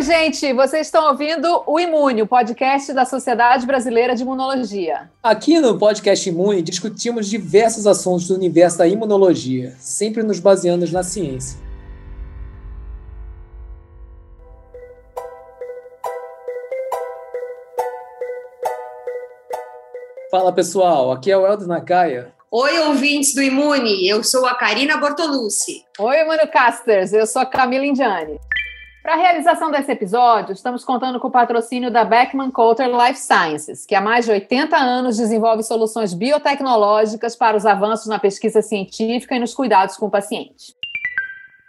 Oi, gente, vocês estão ouvindo o Imune, o podcast da Sociedade Brasileira de Imunologia. Aqui no podcast Imune discutimos diversos assuntos do universo da imunologia, sempre nos baseando na ciência. Fala pessoal, aqui é o Eldo Nakaya. Oi, ouvintes do Imune, eu sou a Karina Bortolucci. Oi, Imunocasters, eu sou a Camila Indiani. Para a realização desse episódio, estamos contando com o patrocínio da Beckman Coulter Life Sciences, que há mais de 80 anos desenvolve soluções biotecnológicas para os avanços na pesquisa científica e nos cuidados com o paciente.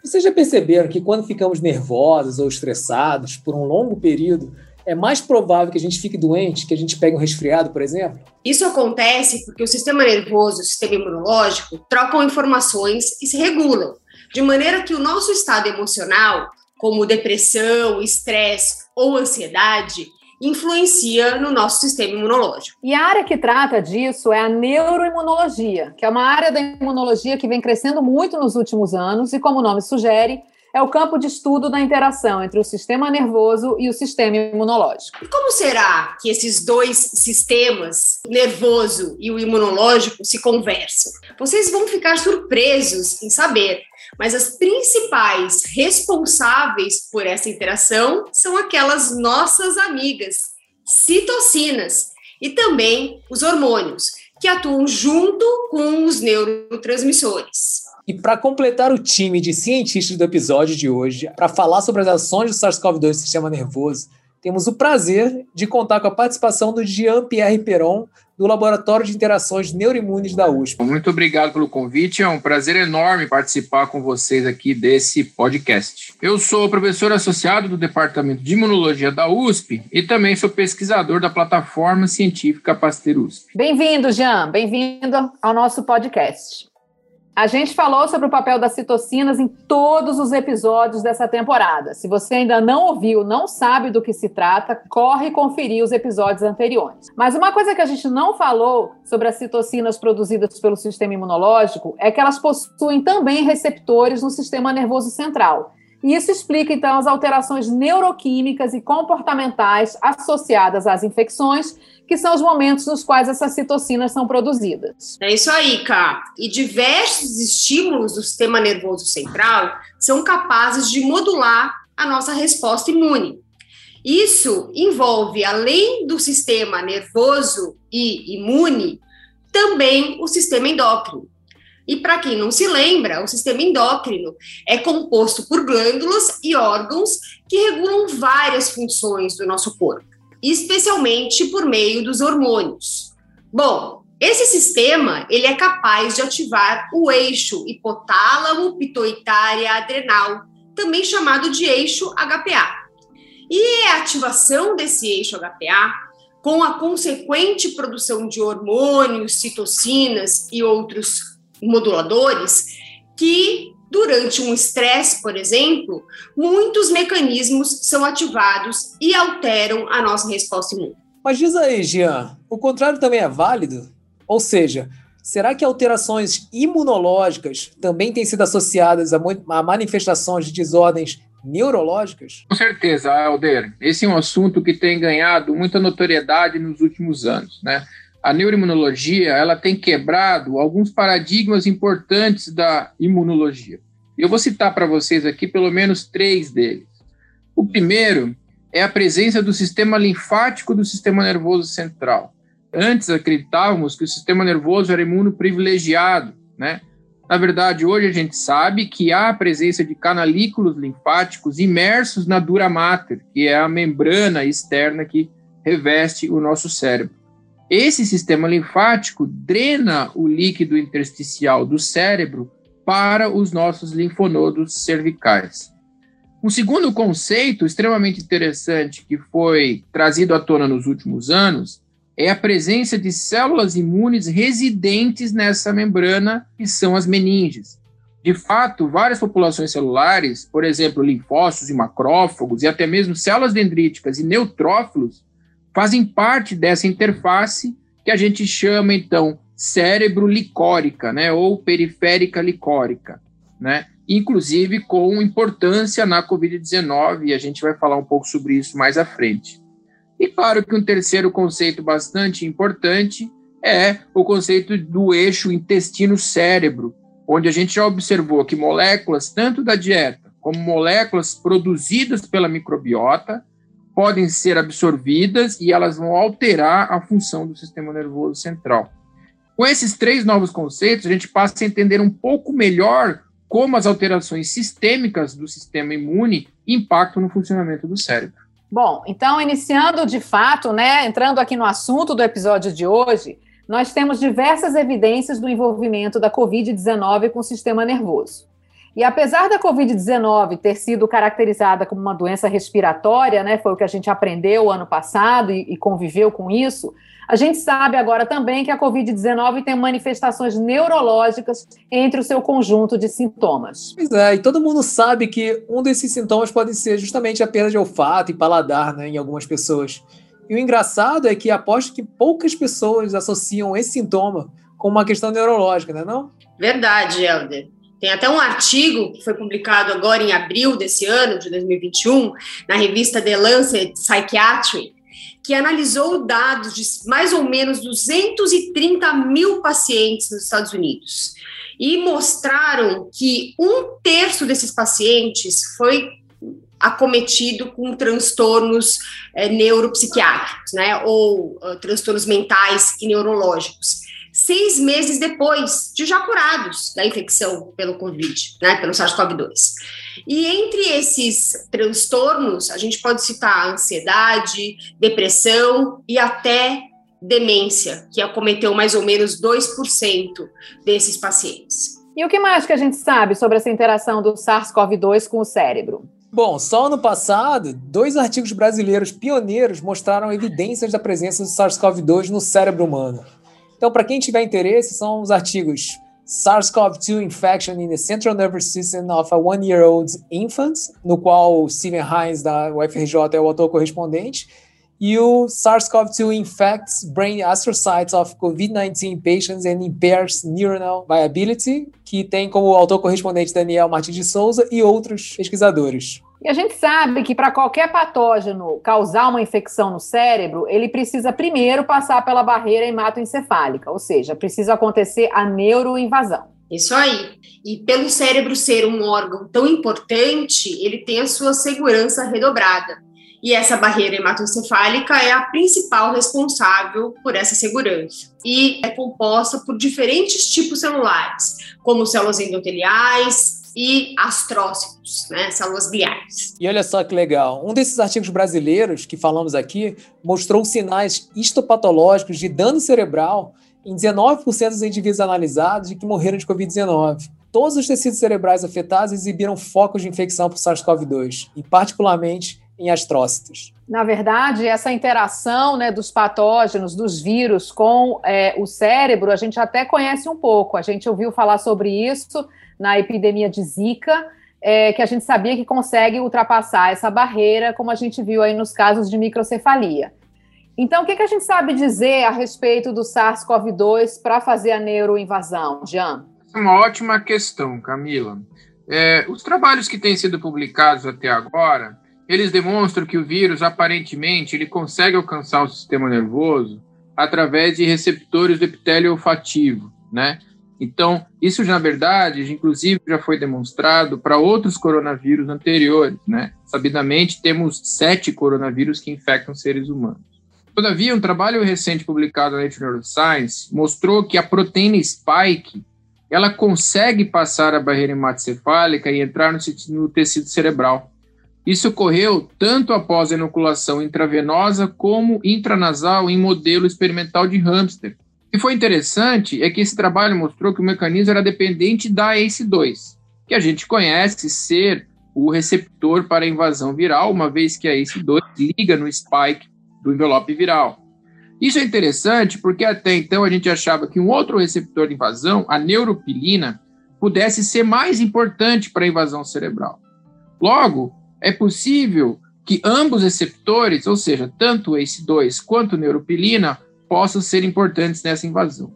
Vocês já perceberam que quando ficamos nervosos ou estressados por um longo período, é mais provável que a gente fique doente, que a gente pegue um resfriado, por exemplo? Isso acontece porque o sistema nervoso e o sistema imunológico trocam informações e se regulam, de maneira que o nosso estado emocional, como depressão, estresse ou ansiedade, influencia no nosso sistema imunológico. E a área que trata disso é a neuroimunologia, que é uma área da imunologia que vem crescendo muito nos últimos anos e, como o nome sugere, é o campo de estudo da interação entre o sistema nervoso e o sistema imunológico. E como será que esses dois sistemas, o nervoso e o imunológico, se conversam? Vocês vão ficar surpresos em saber, mas as principais responsáveis por essa interação são aquelas nossas amigas, citocinas, e também os hormônios, que atuam junto com os neurotransmissores. E para completar o time de cientistas do episódio de hoje, para falar sobre as ações do SARS-CoV-2 no sistema nervoso, temos o prazer de contar com a participação do Jean-Pierre Peron, do Laboratório de Interações Neuroimunes da USP. Muito obrigado pelo convite, é um prazer enorme participar com vocês aqui desse podcast. Eu sou professor associado do Departamento de Imunologia da USP e também sou pesquisador da plataforma científica Pasteur USP. Bem-vindo, Jean, bem-vindo ao nosso podcast. A gente falou sobre o papel das citocinas em todos os episódios dessa temporada. Se você ainda não ouviu, não sabe do que se trata, corre conferir os episódios anteriores. Mas uma coisa que a gente não falou sobre as citocinas produzidas pelo sistema imunológico é que elas possuem também receptores no sistema nervoso central. E isso explica, então, as alterações neuroquímicas e comportamentais associadas às infecções que são os momentos nos quais essas citocinas são produzidas. É isso aí, Cá. E diversos estímulos do sistema nervoso central são capazes de modular a nossa resposta imune. Isso envolve, além do sistema nervoso e imune, também o sistema endócrino. E para quem não se lembra, o sistema endócrino é composto por glândulas e órgãos que regulam várias funções do nosso corpo especialmente por meio dos hormônios. Bom, esse sistema ele é capaz de ativar o eixo hipotálamo pituitária adrenal, também chamado de eixo HPA. E é a ativação desse eixo HPA, com a consequente produção de hormônios, citocinas e outros moduladores, que Durante um estresse, por exemplo, muitos mecanismos são ativados e alteram a nossa resposta imune. Mas diz aí, Jean, o contrário também é válido? Ou seja, será que alterações imunológicas também têm sido associadas a, a manifestações de desordens neurológicas? Com certeza, Alder. Esse é um assunto que tem ganhado muita notoriedade nos últimos anos, né? A neuroimunologia ela tem quebrado alguns paradigmas importantes da imunologia. Eu vou citar para vocês aqui pelo menos três deles. O primeiro é a presença do sistema linfático do sistema nervoso central. Antes acreditávamos que o sistema nervoso era imunoprivilegiado, né? Na verdade, hoje a gente sabe que há a presença de canalículos linfáticos imersos na dura mater, que é a membrana externa que reveste o nosso cérebro. Esse sistema linfático drena o líquido intersticial do cérebro para os nossos linfonodos cervicais. Um segundo conceito extremamente interessante que foi trazido à tona nos últimos anos é a presença de células imunes residentes nessa membrana, que são as meninges. De fato, várias populações celulares, por exemplo, linfócitos e macrófagos, e até mesmo células dendríticas e neutrófilos, fazem parte dessa interface que a gente chama, então, cérebro licórica, né, ou periférica licórica. né? Inclusive com importância na Covid-19, e a gente vai falar um pouco sobre isso mais à frente. E claro que um terceiro conceito bastante importante é o conceito do eixo intestino-cérebro, onde a gente já observou que moléculas, tanto da dieta como moléculas produzidas pela microbiota, podem ser absorvidas e elas vão alterar a função do sistema nervoso central. Com esses três novos conceitos, a gente passa a entender um pouco melhor como as alterações sistêmicas do sistema imune impactam no funcionamento do cérebro. Bom, então, iniciando de fato, né, entrando aqui no assunto do episódio de hoje, nós temos diversas evidências do envolvimento da Covid-19 com o sistema nervoso. E apesar da Covid-19 ter sido caracterizada como uma doença respiratória, né, foi o que a gente aprendeu ano passado e, e conviveu com isso, a gente sabe agora também que a Covid-19 tem manifestações neurológicas entre o seu conjunto de sintomas. Pois é, e todo mundo sabe que um desses sintomas pode ser justamente a perda de olfato e paladar né, em algumas pessoas. E o engraçado é que aposto que poucas pessoas associam esse sintoma com uma questão neurológica, não é não? Verdade, Helder. Tem até um artigo que foi publicado agora em abril desse ano, de 2021, na revista The Lancet Psychiatry, que analisou dados de mais ou menos 230 mil pacientes nos Estados Unidos. E mostraram que um terço desses pacientes foi acometido com transtornos é, neuropsiquiátricos, né, ou uh, transtornos mentais e neurológicos seis meses depois de já curados da infecção pelo Covid, né, pelo SARS-CoV-2. E entre esses transtornos, a gente pode citar ansiedade, depressão e até demência, que acometeu mais ou menos 2% desses pacientes. E o que mais que a gente sabe sobre essa interação do SARS-CoV-2 com o cérebro? Bom, só ano passado, dois artigos brasileiros pioneiros mostraram evidências da presença do SARS-CoV-2 no cérebro humano. Então, para quem tiver interesse, são os artigos SARS-CoV-2 Infection in the Central Nervous System of a One-Year-Old Infant, no qual Steven Hines, da UFRJ, é o autor correspondente, e o SARS-CoV-2 Infects Brain Astrocytes of COVID-19 Patients and Impairs Neuronal Viability, que tem como autor correspondente Daniel Martins de Souza e outros pesquisadores. E a gente sabe que para qualquer patógeno causar uma infecção no cérebro, ele precisa primeiro passar pela barreira hematoencefálica, ou seja, precisa acontecer a neuroinvasão. Isso aí. E pelo cérebro ser um órgão tão importante, ele tem a sua segurança redobrada. E essa barreira hematoencefálica é a principal responsável por essa segurança. E é composta por diferentes tipos celulares, como células endoteliais, e astrócitos, né, células gliares. E olha só que legal, um desses artigos brasileiros que falamos aqui mostrou sinais histopatológicos de dano cerebral em 19% dos indivíduos analisados que morreram de Covid-19. Todos os tecidos cerebrais afetados exibiram focos de infecção por SARS-CoV-2, e particularmente em astrócitos. Na verdade, essa interação né, dos patógenos, dos vírus com é, o cérebro, a gente até conhece um pouco. A gente ouviu falar sobre isso na epidemia de Zika, é, que a gente sabia que consegue ultrapassar essa barreira, como a gente viu aí nos casos de microcefalia. Então, o que, que a gente sabe dizer a respeito do SARS-CoV-2 para fazer a neuroinvasão, Jean? É uma ótima questão, Camila. É, os trabalhos que têm sido publicados até agora, eles demonstram que o vírus, aparentemente, ele consegue alcançar o sistema nervoso através de receptores do epitélio olfativo, né? Então, isso, na verdade, inclusive já foi demonstrado para outros coronavírus anteriores, né? Sabidamente, temos sete coronavírus que infectam seres humanos. Todavia, um trabalho recente publicado na Nature Neuroscience mostrou que a proteína spike ela consegue passar a barreira hematocefálica e entrar no, no tecido cerebral. Isso ocorreu tanto após a inoculação intravenosa como intranasal em modelo experimental de hamster, o que foi interessante é que esse trabalho mostrou que o mecanismo era dependente da ACE2, que a gente conhece ser o receptor para a invasão viral, uma vez que a ACE2 liga no spike do envelope viral. Isso é interessante porque até então a gente achava que um outro receptor de invasão, a neuropilina, pudesse ser mais importante para a invasão cerebral. Logo, é possível que ambos receptores, ou seja, tanto ACE2 quanto neuropilina, possam ser importantes nessa invasão.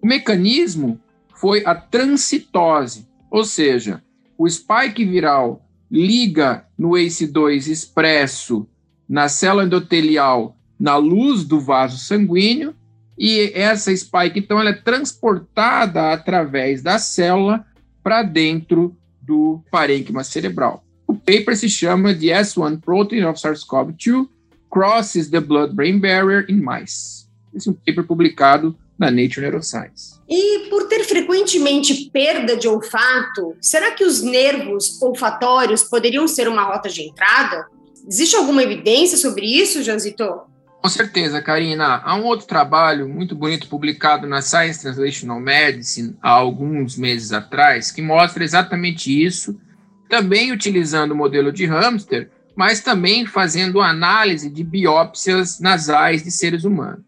O mecanismo foi a transcitose, ou seja, o spike viral liga no ACE2 expresso na célula endotelial na luz do vaso sanguíneo e essa spike, então, ela é transportada através da célula para dentro do parênquima cerebral. O paper se chama The S1 Protein of SARS-CoV-2 Crosses the Blood-Brain Barrier in Mice. Esse é um paper publicado na Nature Neuroscience. E por ter frequentemente perda de olfato, será que os nervos olfatórios poderiam ser uma rota de entrada? Existe alguma evidência sobre isso, Janzito? Com certeza, Karina. Há um outro trabalho muito bonito publicado na Science Translational Medicine há alguns meses atrás que mostra exatamente isso, também utilizando o modelo de hamster, mas também fazendo análise de biópsias nasais de seres humanos.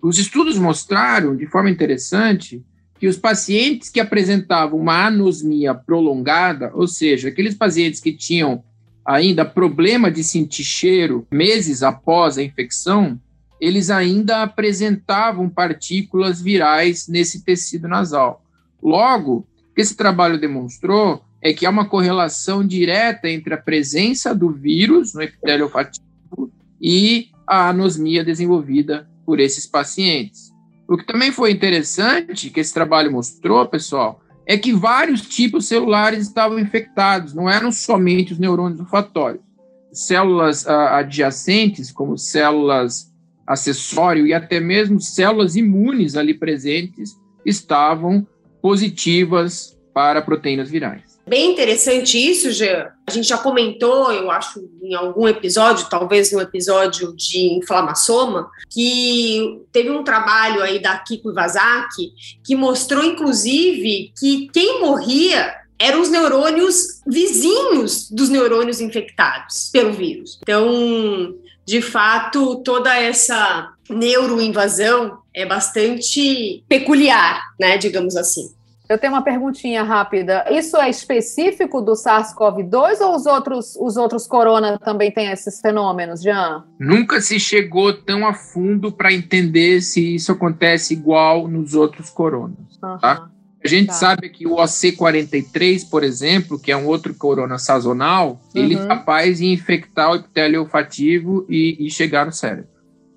Os estudos mostraram, de forma interessante, que os pacientes que apresentavam uma anosmia prolongada, ou seja, aqueles pacientes que tinham ainda problema de sentir cheiro meses após a infecção, eles ainda apresentavam partículas virais nesse tecido nasal. Logo, o que esse trabalho demonstrou é que há uma correlação direta entre a presença do vírus no epitélio olfativo e a anosmia desenvolvida por esses pacientes. O que também foi interessante, que esse trabalho mostrou, pessoal, é que vários tipos celulares estavam infectados, não eram somente os neurônios olfatórios. Células uh, adjacentes, como células acessório e até mesmo células imunes ali presentes estavam positivas para proteínas virais. Bem interessante isso, Jean. A gente já comentou, eu acho, em algum episódio, talvez no episódio de inflamassoma, que teve um trabalho aí da Kiko Iwasaki que mostrou, inclusive, que quem morria eram os neurônios vizinhos dos neurônios infectados pelo vírus. Então, de fato, toda essa neuroinvasão é bastante peculiar, né, digamos assim. Eu tenho uma perguntinha rápida. Isso é específico do SARS-CoV-2 ou os outros, os outros corona também têm esses fenômenos, Jean? Nunca se chegou tão a fundo para entender se isso acontece igual nos outros coronas. Uhum. Tá? A gente tá. sabe que o OC43, por exemplo, que é um outro corona sazonal, uhum. ele é capaz de infectar o epitélio olfativo e, e chegar no cérebro.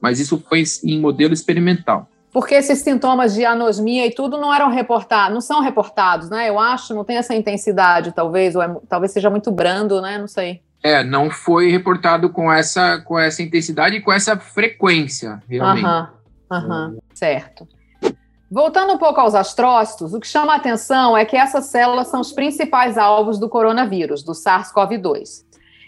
Mas isso foi em modelo experimental porque esses sintomas de anosmia e tudo não eram reportados, não são reportados, né? Eu acho, não tem essa intensidade, talvez, ou é, talvez seja muito brando, né? Não sei. É, não foi reportado com essa, com essa intensidade e com essa frequência, realmente. Aham, aham, certo. Voltando um pouco aos astrócitos, o que chama a atenção é que essas células são os principais alvos do coronavírus, do SARS-CoV-2.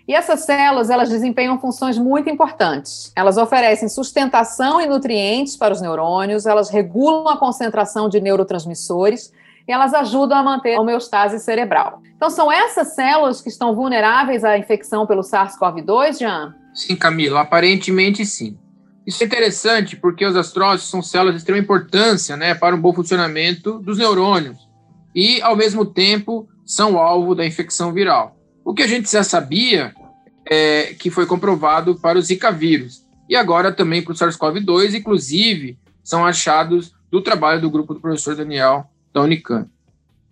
E essas células, elas desempenham funções muito importantes. Elas oferecem sustentação e nutrientes para os neurônios, elas regulam a concentração de neurotransmissores e elas ajudam a manter a homeostase cerebral. Então, são essas células que estão vulneráveis à infecção pelo SARS-CoV-2, Jean? Sim, Camila, aparentemente sim. Isso é interessante porque os astrócitos são células de extrema importância né, para o bom funcionamento dos neurônios e, ao mesmo tempo, são alvo da infecção viral. O que a gente já sabia é, que foi comprovado para o Zika vírus. E agora também para o SARS-CoV-2, inclusive, são achados do trabalho do grupo do professor Daniel da Unicamp.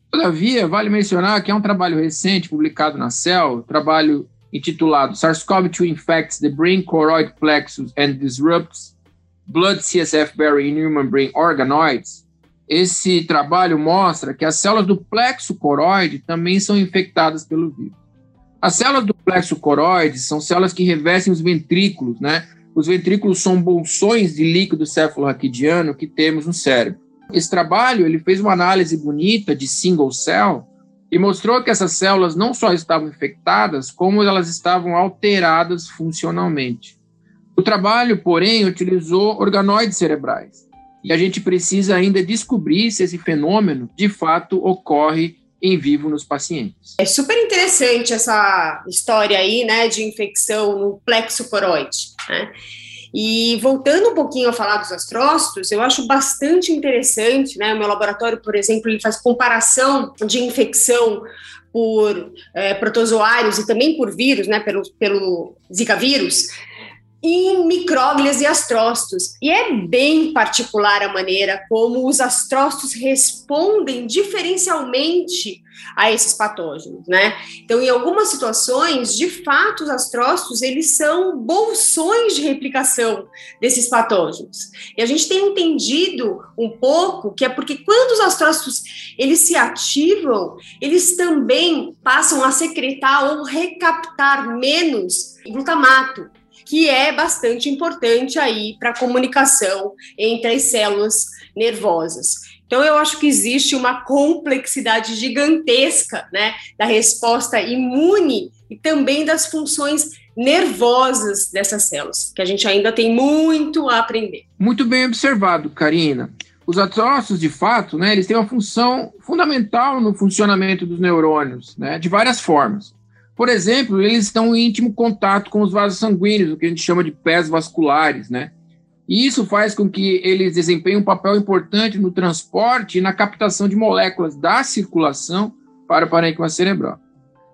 Todavia, vale mencionar que é um trabalho recente publicado na Cell, trabalho intitulado SARS-CoV-2 Infects the Brain Choroid Plexus and Disrupts Blood CSF Barrier in Human Brain Organoids. Esse trabalho mostra que as células do plexo coroide também são infectadas pelo vírus. As células do plexo coroide são células que revestem os ventrículos, né? Os ventrículos são bolsões de líquido cefalorraquidiano que temos no cérebro. Esse trabalho ele fez uma análise bonita de single cell e mostrou que essas células não só estavam infectadas, como elas estavam alteradas funcionalmente. O trabalho, porém, utilizou organoides cerebrais. E a gente precisa ainda descobrir se esse fenômeno de fato ocorre em vivo nos pacientes. É super interessante essa história aí, né, de infecção no plexo coroide, né? E voltando um pouquinho a falar dos astrócitos, eu acho bastante interessante, né? O meu laboratório, por exemplo, ele faz comparação de infecção por é, protozoários e também por vírus, né? Pelo, pelo Zika vírus, em micróglias e astrócitos. E é bem particular a maneira como os astrócitos respondem diferencialmente a esses patógenos, né? Então, em algumas situações, de fato, os astrócitos, eles são bolsões de replicação desses patógenos. E a gente tem entendido um pouco que é porque quando os astrócitos, eles se ativam, eles também passam a secretar ou recaptar menos glutamato, que é bastante importante aí para a comunicação entre as células nervosas. Então, eu acho que existe uma complexidade gigantesca né, da resposta imune e também das funções nervosas dessas células, que a gente ainda tem muito a aprender. Muito bem observado, Karina. Os astrócitos, de fato, né, eles têm uma função fundamental no funcionamento dos neurônios, né, de várias formas. Por exemplo, eles estão em íntimo contato com os vasos sanguíneos, o que a gente chama de pés vasculares, né? E isso faz com que eles desempenhem um papel importante no transporte e na captação de moléculas da circulação para o parênquima cerebral.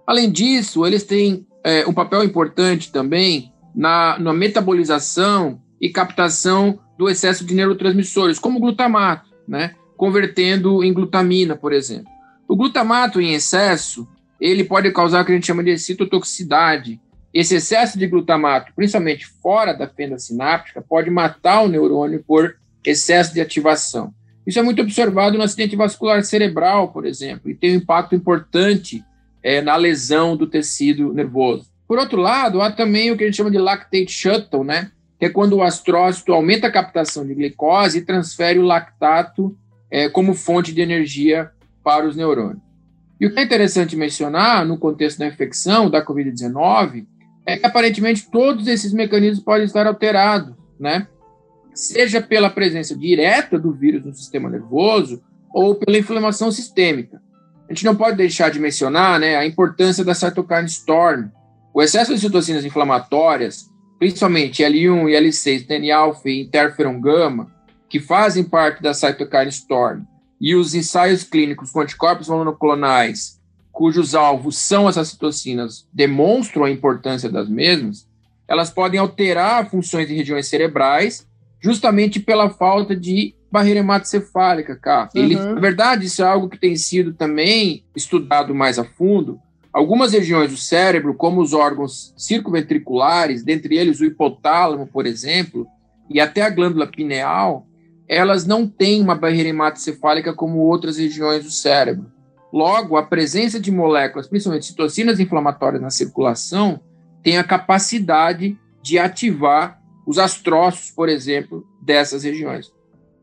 Além disso, eles têm é, um papel importante também na, na metabolização e captação do excesso de neurotransmissores, como o glutamato, né? convertendo em glutamina, por exemplo. O glutamato em excesso ele pode causar o que a gente chama de citotoxicidade. Esse excesso de glutamato, principalmente fora da fenda sináptica, pode matar o neurônio por excesso de ativação. Isso é muito observado no acidente vascular cerebral, por exemplo, e tem um impacto importante é, na lesão do tecido nervoso. Por outro lado, há também o que a gente chama de lactate shuttle, né? que é quando o astrócito aumenta a captação de glicose e transfere o lactato é, como fonte de energia para os neurônios. E o que é interessante mencionar no contexto da infecção da Covid-19 é que aparentemente todos esses mecanismos podem estar alterados, né? Seja pela presença direta do vírus no sistema nervoso ou pela inflamação sistêmica. A gente não pode deixar de mencionar né, a importância da cytokine storm. O excesso de citocinas inflamatórias, principalmente L1 e L6, TNA-alfa e interferon gama, que fazem parte da cytokine storm, e os ensaios clínicos com anticorpos monoclonais, cujos alvos são essas citocinas, demonstram a importância das mesmas, elas podem alterar funções em regiões cerebrais, justamente pela falta de barreira hematocefálica. Ele, uhum. Na verdade, isso é algo que tem sido também estudado mais a fundo. Algumas regiões do cérebro, como os órgãos circunventriculares, dentre eles o hipotálamo, por exemplo, e até a glândula pineal, elas não têm uma barreira hematocefálica como outras regiões do cérebro. Logo, a presença de moléculas, principalmente citocinas inflamatórias na circulação, tem a capacidade de ativar os astrócitos, por exemplo, dessas regiões.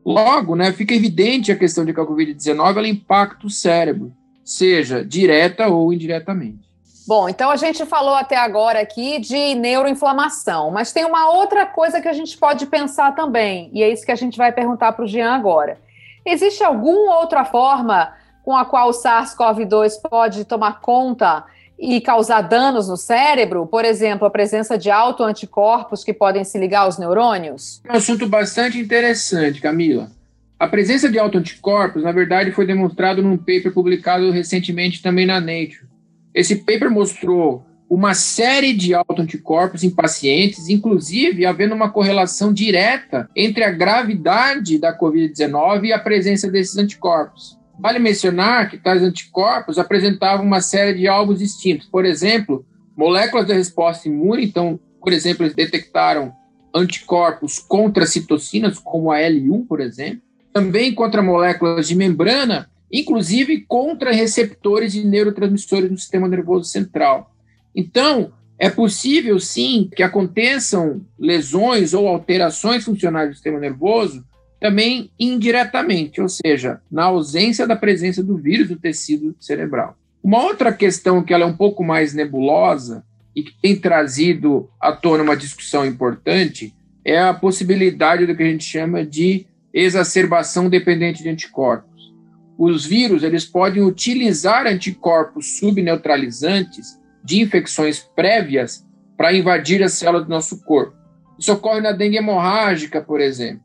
Logo, né, fica evidente a questão de que a Covid-19 ela impacta o cérebro, seja direta ou indiretamente. Bom, então a gente falou até agora aqui de neuroinflamação, mas tem uma outra coisa que a gente pode pensar também, e é isso que a gente vai perguntar para o Jean agora. Existe alguma outra forma com a qual o SARS-CoV-2 pode tomar conta e causar danos no cérebro? Por exemplo, a presença de autoanticorpos que podem se ligar aos neurônios? É um assunto bastante interessante, Camila. A presença de autoanticorpos, na verdade, foi demonstrado num paper publicado recentemente também na Nature. Esse paper mostrou uma série de autoanticorpos em pacientes, inclusive havendo uma correlação direta entre a gravidade da Covid-19 e a presença desses anticorpos. Vale mencionar que tais anticorpos apresentavam uma série de alvos distintos. Por exemplo, moléculas da resposta imune, então, por exemplo, eles detectaram anticorpos contra citocinas, como a L1, por exemplo, também contra moléculas de membrana inclusive contra receptores de neurotransmissores no sistema nervoso central. Então, é possível sim que aconteçam lesões ou alterações funcionais do sistema nervoso também indiretamente, ou seja, na ausência da presença do vírus no tecido cerebral. Uma outra questão que ela é um pouco mais nebulosa e que tem trazido à tona uma discussão importante é a possibilidade do que a gente chama de exacerbação dependente de anticorpos os vírus eles podem utilizar anticorpos subneutralizantes de infecções prévias para invadir as células do nosso corpo. Isso ocorre na dengue hemorrágica, por exemplo.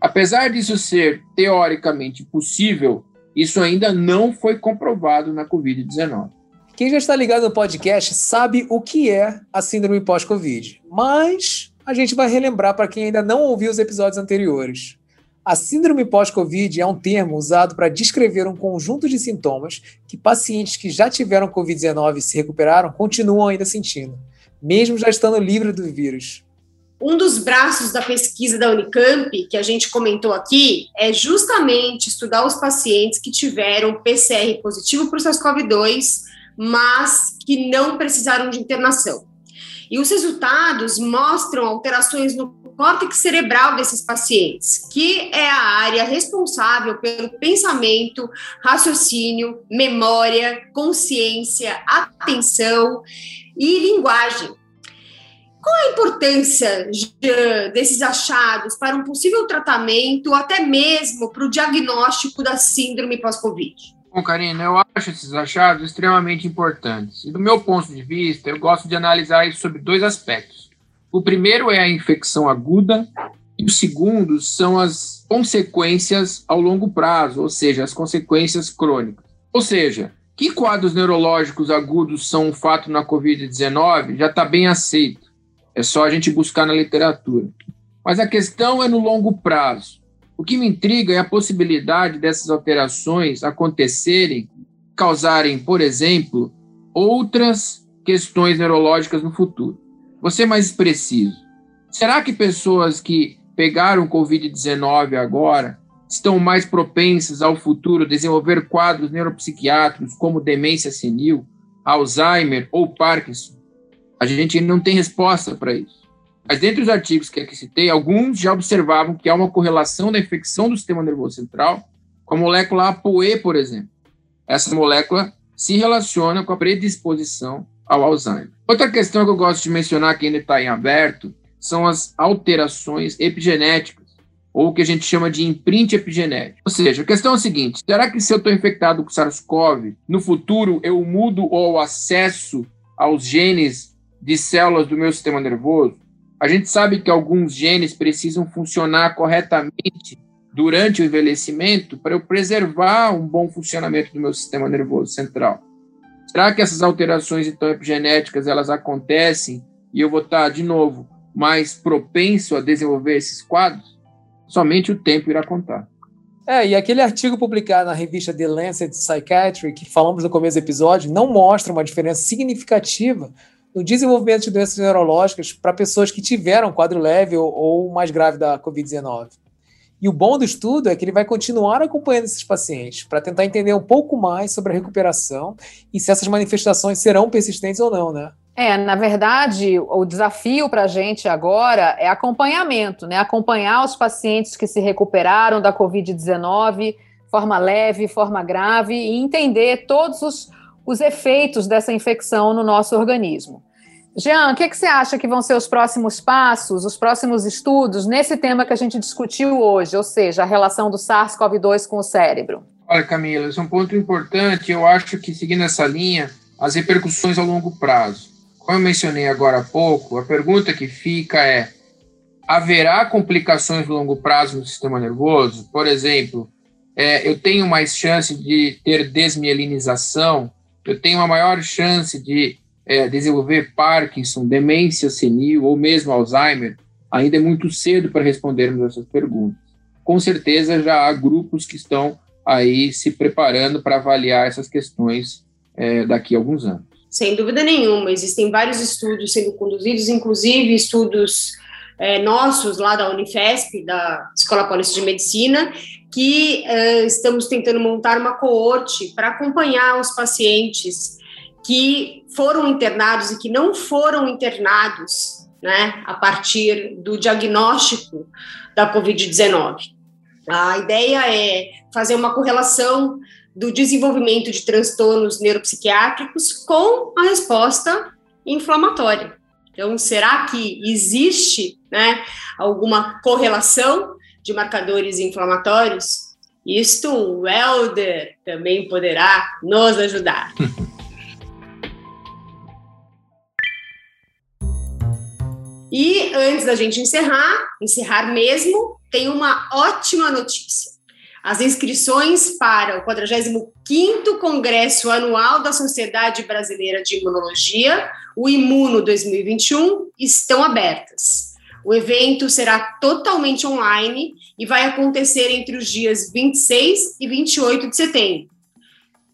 Apesar disso ser teoricamente possível, isso ainda não foi comprovado na Covid-19. Quem já está ligado no podcast sabe o que é a síndrome pós-Covid, mas a gente vai relembrar para quem ainda não ouviu os episódios anteriores. A síndrome pós-Covid é um termo usado para descrever um conjunto de sintomas que pacientes que já tiveram Covid-19 e se recuperaram continuam ainda sentindo, mesmo já estando livres do vírus. Um dos braços da pesquisa da Unicamp, que a gente comentou aqui, é justamente estudar os pacientes que tiveram PCR positivo para o SARS-CoV-2, mas que não precisaram de internação. E os resultados mostram alterações no córtex cerebral desses pacientes, que é a área responsável pelo pensamento, raciocínio, memória, consciência, atenção e linguagem. Qual a importância desses achados para um possível tratamento, até mesmo para o diagnóstico da síndrome pós-Covid? Bom, Karina, eu acho esses achados extremamente importantes. E do meu ponto de vista, eu gosto de analisar isso sobre dois aspectos. O primeiro é a infecção aguda, e o segundo são as consequências ao longo prazo, ou seja, as consequências crônicas. Ou seja, que quadros neurológicos agudos são um fato na Covid-19 já está bem aceito. É só a gente buscar na literatura. Mas a questão é no longo prazo. O que me intriga é a possibilidade dessas alterações acontecerem, causarem, por exemplo, outras questões neurológicas no futuro. Vou ser mais preciso. Será que pessoas que pegaram Covid-19 agora estão mais propensas ao futuro desenvolver quadros neuropsiquiátricos como demência senil, Alzheimer ou Parkinson? A gente não tem resposta para isso. Mas dentre os artigos que aqui citei, alguns já observavam que há uma correlação da infecção do sistema nervoso central com a molécula ApoE, por exemplo. Essa molécula se relaciona com a predisposição ao Alzheimer. Outra questão que eu gosto de mencionar que ainda está em aberto são as alterações epigenéticas, ou o que a gente chama de imprint epigenético. Ou seja, a questão é a seguinte: será que se eu estou infectado com SARS-CoV, no futuro eu mudo o acesso aos genes de células do meu sistema nervoso? A gente sabe que alguns genes precisam funcionar corretamente durante o envelhecimento para eu preservar um bom funcionamento do meu sistema nervoso central. Será que essas alterações então epigenéticas elas acontecem e eu vou estar de novo mais propenso a desenvolver esses quadros? Somente o tempo irá contar. É, e aquele artigo publicado na revista The Lancet Psychiatry, que falamos no começo do episódio, não mostra uma diferença significativa no desenvolvimento de doenças neurológicas para pessoas que tiveram quadro leve ou, ou mais grave da Covid-19. E o bom do estudo é que ele vai continuar acompanhando esses pacientes para tentar entender um pouco mais sobre a recuperação e se essas manifestações serão persistentes ou não, né? É, na verdade, o desafio para a gente agora é acompanhamento, né? Acompanhar os pacientes que se recuperaram da Covid-19, forma leve, forma grave, e entender todos os, os efeitos dessa infecção no nosso organismo. Jean, o que, que, você acha que vão ser os próximos passos, os próximos estudos nesse tema que a gente discutiu hoje, ou seja, a relação do SARS-CoV-2 com o cérebro? Olha, Camila, esse é um ponto importante. Eu acho que, seguindo essa linha, as repercussões ao longo prazo. Como eu mencionei agora há pouco, a pergunta que fica é: haverá complicações no longo prazo no sistema nervoso? Por exemplo, é, eu tenho mais chance de ter desmielinização eu tenho uma maior chance de é, desenvolver Parkinson, demência senil ou mesmo Alzheimer? Ainda é muito cedo para respondermos essas perguntas. Com certeza já há grupos que estão aí se preparando para avaliar essas questões é, daqui a alguns anos. Sem dúvida nenhuma, existem vários estudos sendo conduzidos, inclusive estudos é, nossos lá da Unifesp, da Escola Paulista de Medicina, que uh, estamos tentando montar uma coorte para acompanhar os pacientes que foram internados e que não foram internados, né, a partir do diagnóstico da Covid-19. A ideia é fazer uma correlação do desenvolvimento de transtornos neuropsiquiátricos com a resposta inflamatória. Então, será que existe né, alguma correlação de marcadores inflamatórios, isto o Helder também poderá nos ajudar. e antes da gente encerrar, encerrar mesmo, tem uma ótima notícia. As inscrições para o 45º Congresso Anual da Sociedade Brasileira de Imunologia, o Imuno 2021, estão abertas. O evento será totalmente online e vai acontecer entre os dias 26 e 28 de setembro.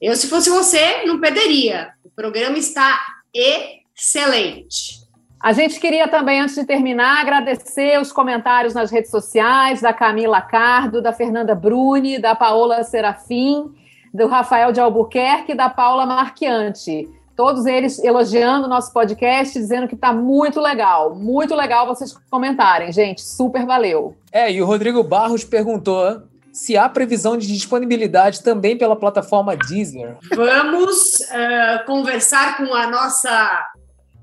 Eu, se fosse você, não perderia. O programa está excelente. A gente queria também, antes de terminar, agradecer os comentários nas redes sociais da Camila Cardo, da Fernanda Bruni, da Paola Serafim, do Rafael de Albuquerque e da Paula Marchiante. Todos eles elogiando o nosso podcast, dizendo que está muito legal. Muito legal vocês comentarem, gente. Super valeu. É, e o Rodrigo Barros perguntou se há previsão de disponibilidade também pela plataforma Deezer. Vamos uh, conversar com a nossa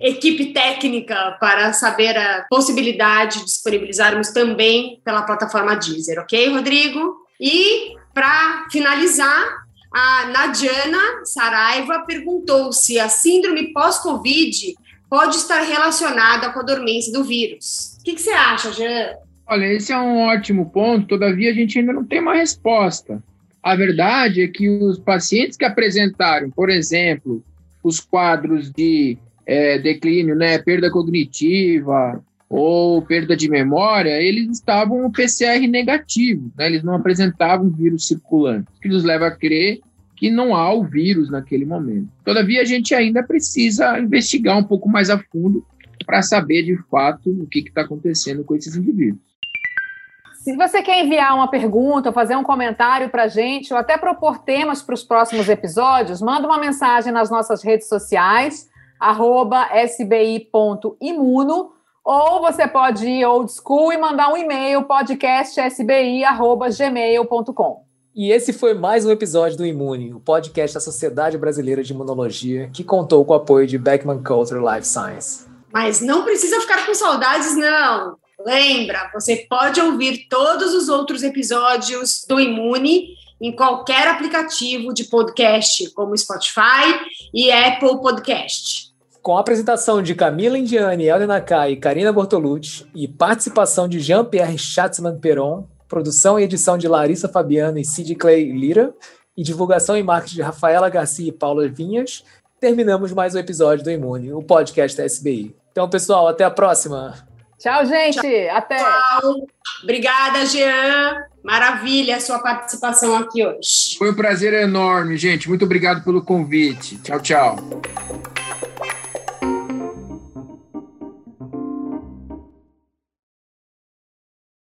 equipe técnica para saber a possibilidade de disponibilizarmos também pela plataforma Deezer, ok, Rodrigo? E para finalizar, a Nadiana Saraiva perguntou se a síndrome pós-Covid pode estar relacionada com a dormência do vírus. O que, que você acha, Jean? Olha, esse é um ótimo ponto, todavia a gente ainda não tem uma resposta. A verdade é que os pacientes que apresentaram, por exemplo, os quadros de é, declínio, né, perda cognitiva ou perda de memória, eles estavam PCR negativo, né, eles não apresentavam vírus circulante, o que nos leva a crer que não há o vírus naquele momento. Todavia, a gente ainda precisa investigar um pouco mais a fundo para saber de fato o que está acontecendo com esses indivíduos. Se você quer enviar uma pergunta, fazer um comentário para a gente, ou até propor temas para os próximos episódios, manda uma mensagem nas nossas redes sociais, sbi.imuno, ou você pode ir old school e mandar um e-mail, podcastsbi.gmail.com. E esse foi mais um episódio do Imune, o podcast da Sociedade Brasileira de Imunologia, que contou com o apoio de Beckman Coulter Life Science. Mas não precisa ficar com saudades, não. Lembra, você pode ouvir todos os outros episódios do Imune em qualquer aplicativo de podcast, como Spotify e Apple Podcast com a apresentação de Camila Indiane, Helena Nakai e Karina Bortolucci, e participação de Jean-Pierre Schatzman Peron, produção e edição de Larissa Fabiano e Sid Clay Lira, e divulgação e marketing de Rafaela Garcia e Paula Vinhas, terminamos mais um episódio do Imune, o podcast da SBI. Então, pessoal, até a próxima. Tchau, gente. Tchau. Até. Tchau. Obrigada, Jean. Maravilha a sua participação aqui hoje. Foi um prazer enorme, gente. Muito obrigado pelo convite. Tchau, tchau.